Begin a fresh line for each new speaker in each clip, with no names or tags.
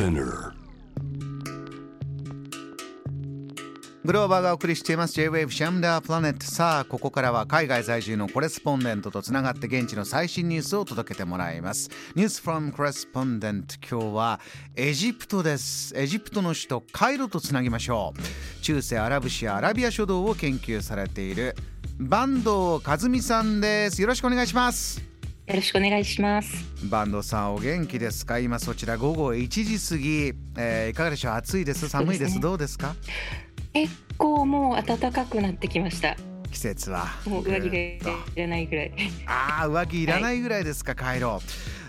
Spinner.
グローバーがお送りしています。J-Wave シャムダープラネットさあここからは海外在住のコレスポンデントとつながって現地の最新ニュースを届けてもらいます。ニュース from コレスポンデント今日はエジプトです。エジプトの首都カイロとつなぎましょう。中世アラブシアアラビア諸島を研究されている坂東和美さんです。よろしくお願いします。
よろしくお願いします。
坂東さんお元気ですか？今そちら午後1時過ぎ、えーいかがでしょう？暑いです？寒いです？
ね
どうですか？
結構もう暖かくなってきました。
季節は。
もう上着がいらないぐらい。
ああ上着いらないぐらいですか、カイロ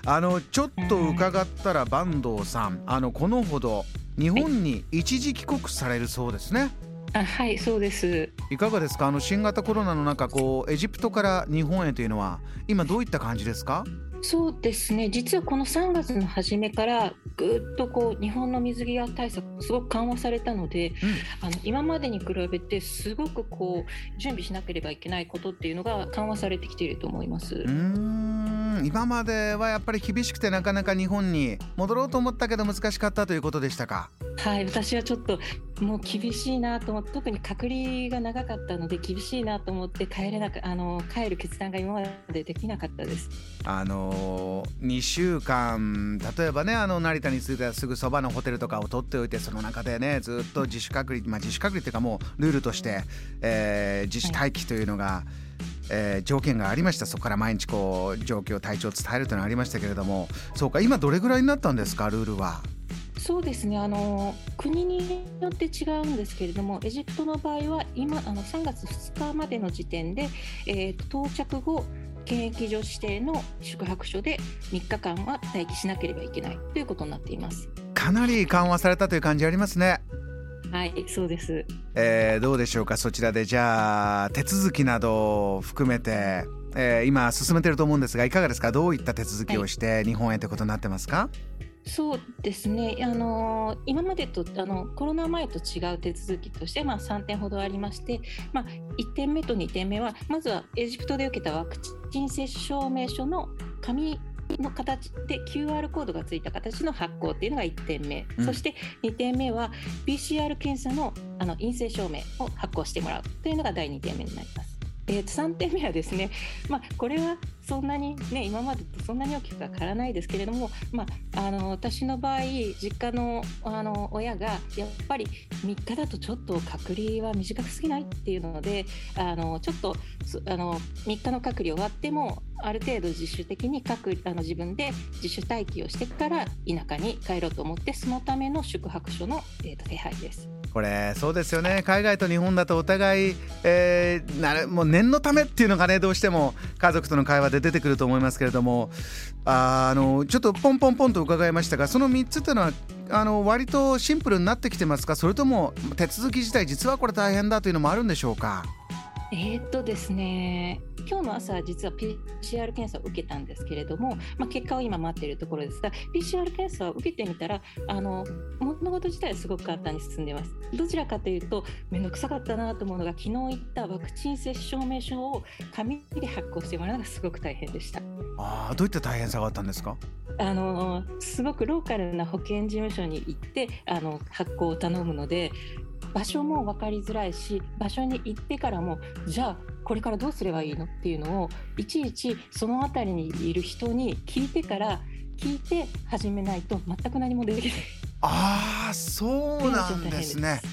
あのちょっと伺ったら坂東さんあのこのほど日本に一時帰国されるそうですね
あ、はい、そうです。
いかがですか？あの新型コロナの中こうエジプトから日本へというのは今どういった感じですか？
そうですね。実はこの3月の初めからぐっとこう日本の水際対策すごく緩和されたので、あの今までに比べてすごくこう準備しなければいけないことっていうのが緩和されてきていると思います。
うーん今まではやっぱり厳しくてなかなか日本に戻ろうと思ったけど難しかったということでしたか？
はい、私はちょっともう厳しいなと思って特に隔離が長かったので厳しいなと思って帰れなくあの帰る決断が今までできなかったです。
あの2週間例えばねあの成田に着いたらすぐそばのホテルとかを取っておいてその中でねずっと自主隔離まあ自主隔離っていうかもうルールとして、えー自主待機というのが、えー条件がありましたそこから毎日こう状況体調を伝えるというのがありましたけれどもそうか今どれぐらいになったんですかルールは？
そうですねあの国によって違うんですけれどもエジプトの場合は今あの3月2日までの時点で、えー到着後検疫所指定の宿泊所で3日間は待機しなければいけないということになっています。
かなり緩和されたという感じありますね。
はい、そうです。
えーどうでしょうか？そちらでじゃあ手続きなどを含めて、えー今進めてると思うんですがいかがですか？どういった手続きをして日本へということになってますか、
そうですね、あの今までとあのコロナ前と違う手続きとして、まあ、3点ほどありまして、まあ、1点目と2点目は、まずはエジプトで受けたワクチン接種証明書の紙の形で QR コードがついた形の発行っていうのが1点目、
うん。
そして2点目は PCR 検査のあの陰性証明を発行してもらうというのが第2点目になります。えー、と3点目はですね、まあ、これはそんなにね今までとそんなに大きくは変わらないですけれども、まあ、あの私の場合実家のあの親がやっぱり3日だとちょっと隔離は短すぎないっていうのであのちょっとあの3日の隔離終わってもある程度自主的に隔あの自分で自主待機をしてから田舎に帰ろうと思ってそのための宿泊所の、えー、と手配です。
これそうですよね海外と日本だとお互い、えーなるもう念のためっていうのがねどうしても家族との会話で出てくると思いますけれどもあのちょっとポンポンポンと伺いましたがその3つっていうのはあの割とシンプルになってきてますか？それとも手続き自体実はこれ大変だというのもあるんでしょうか？
えーっとですね、今日の朝、実は PCR 検査を受けたんですけれども、まあ、結果を今待っているところですが、PCR 検査を受けてみたら、あの物事自体はすごく簡単に進んでいます。どちらかというと、面倒くさかったなと思うのが、昨日言ったワクチン接種証明書を紙で発行してもらうのがすごく大変でした。
あーどういった大変さがあったんですか？
あのすごくローカルな保健事務所に行ってあの発行を頼むので場所も分かりづらいし場所に行ってからもじゃあこれからどうすればいいの？っていうのをいちいちその辺りにいる人に聞いてから聞いて始めないと全く何もできない。
ああそうなんですね。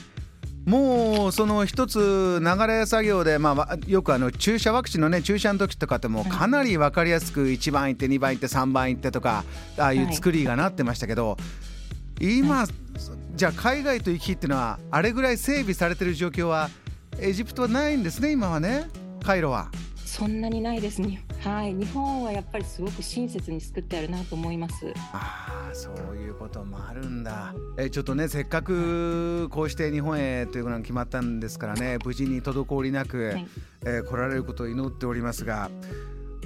もうその一つ流れ作業で、まあわ、よくあの注射ワクチンのね注射の時とかってもうかなり分かりやすく1番いって2番いって3番いってとかああいう作りがなってましたけど、今、じゃあ海外と行き来っていうのはあれぐらい整備されてる状況はエジプトはないんですね今はねカイロは。
そんなにないですね。はい、日本はやっぱりすごく親切に作ってあるなと思います。
ああそういうこともあるんだえちょっとねせっかくこうして日本へというのが決まったんですからね無事に滞りなく、
はい
えー来られることを祈っておりますが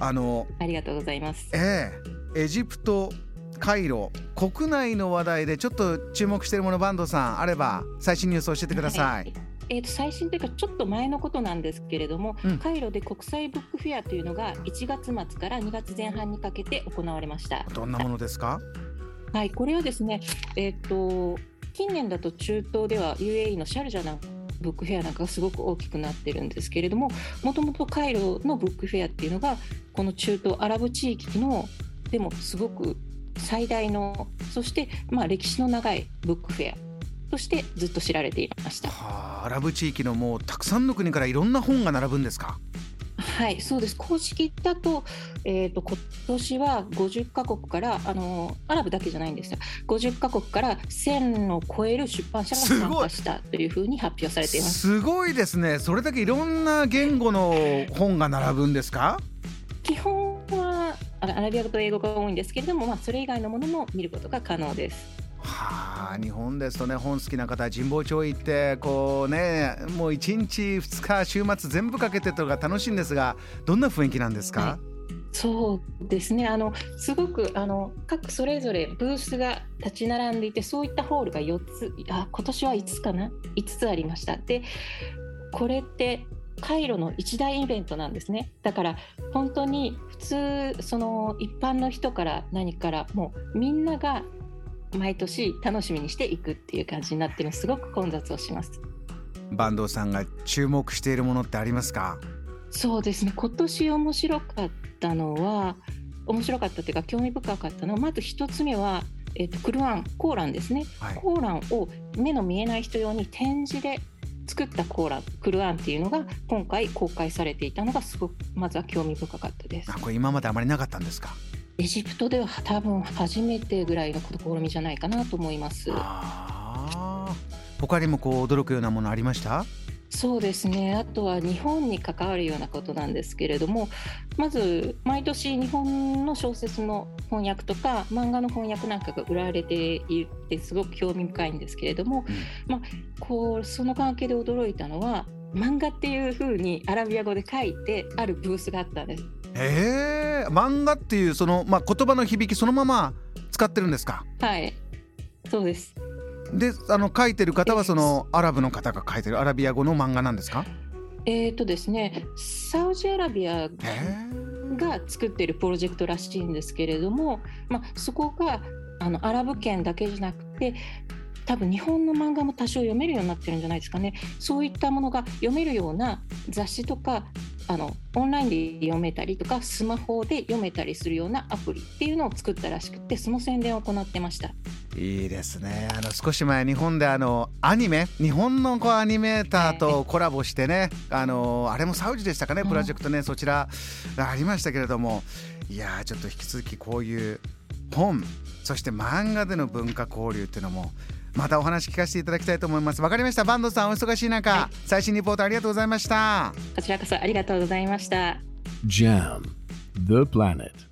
あの
ありがとうございます。
ええエジプトカイロ国内の話題でちょっと注目しているものバンドさんあれば最新ニュースを教えてください。
えー、と最新というかちょっと前のことなんですけれども、
うん
カイロで国際ブックフェアというのが1月末から2月前半にかけて行われました。
どんなものですか？
はい、これはですね、えっ、と近年だと中東では UAE のシャルジャなブックフェアなんかがすごく大きくなってるんですけれどももともとカイロのブックフェアっていうのがこの中東アラブ地域のでもすごく最大のそしてまあ歴史の長いブックフェアとしてずっと知られていました。
はあ、アラブ地域のもうたくさんの国からいろんな本が並ぶんですか？
はい、そうです。公式だと、えっ、と、今年は50カ国から、あの、アラブだけじゃないんですよ。50カ国から1000を超える出版社が参加したというふうに発表されています。
すごいですねそれだけいろんな言語の本が並ぶんですか？
基本はあアラビア語と英語が多いんですけれども、まあ、それ以外のものも見ることが可能です。
はあ日本ですとね本好きな方神保町行ってこうねもう1日2日週末全部かけてとか楽しいんですがどんな雰囲気なんですか、
はそうですね。あのすごくあの各それぞれブースが立ち並んでいて、そういったホールが4つ、あ今年は5つかな、5つありました。で、これってカイロの一大イベントなんですね。だから本当に普通その一般の人から何からもうみんなが毎年楽しみにしていくっていう感じになってるのすごく混雑をします。
坂東さんが注目しているものってありますか？
そうですね今年面白かったのは面白かったというか興味深かったのはまず一つ目は、えっとクルアンコーランですね、
はい
コーランを目の見えない人用に展示で作ったコーランクルアンっていうのが今回公開されていたのがすごくまずは興味深かったです。
あこれ今まであまりなかったんですか？
エジプトでは多分初めてぐらいの試みじゃないかなと思います。
他にもこう驚くようなものありました？
そうですね。あとは日本に関わるようなことなんですけれどもまず毎年日本の小説の翻訳とか漫画の翻訳なんかが売られていてすごく興味深いんですけれども、まあ、こうその関係で驚いたのは漫画っていう風にアラビア語で書いてあるブースがあったんです。
へえ。漫画っていうその、まあ、言葉の響きそのまま使ってるんですか？
はい。そうです
であの書いてる方はそのアラブの方が書いてるアラビア語の漫画なんですか？
えーとですね、サウジアラビアが作っているプロジェクトらしいんですけれども、まあ、そこがあのアラブ圏だけじゃなくて多分日本の漫画も多少読めるようになってるんじゃないですかね。そういったものが読めるような雑誌とかあのオンラインで読めたりとかスマホで読めたりするようなアプリっていうのを作ったらしくてその宣伝を行ってました。
いいですね。あの少し前日本であのアニメ日本のこうアニメーターとコラボしてね、あのあれもサウジでしたかね
うん。
プロジェクトね、そちらありましたけれども。いやーちょっと引き続きこういう本そして漫画での文化交流っていうのもまたお話聞かせていただきたいと思います。わかりました。バンドさんお忙しい中、
は
最新リポートありがとうございました。
こちらこそありがとうございました。
Jam, the planet.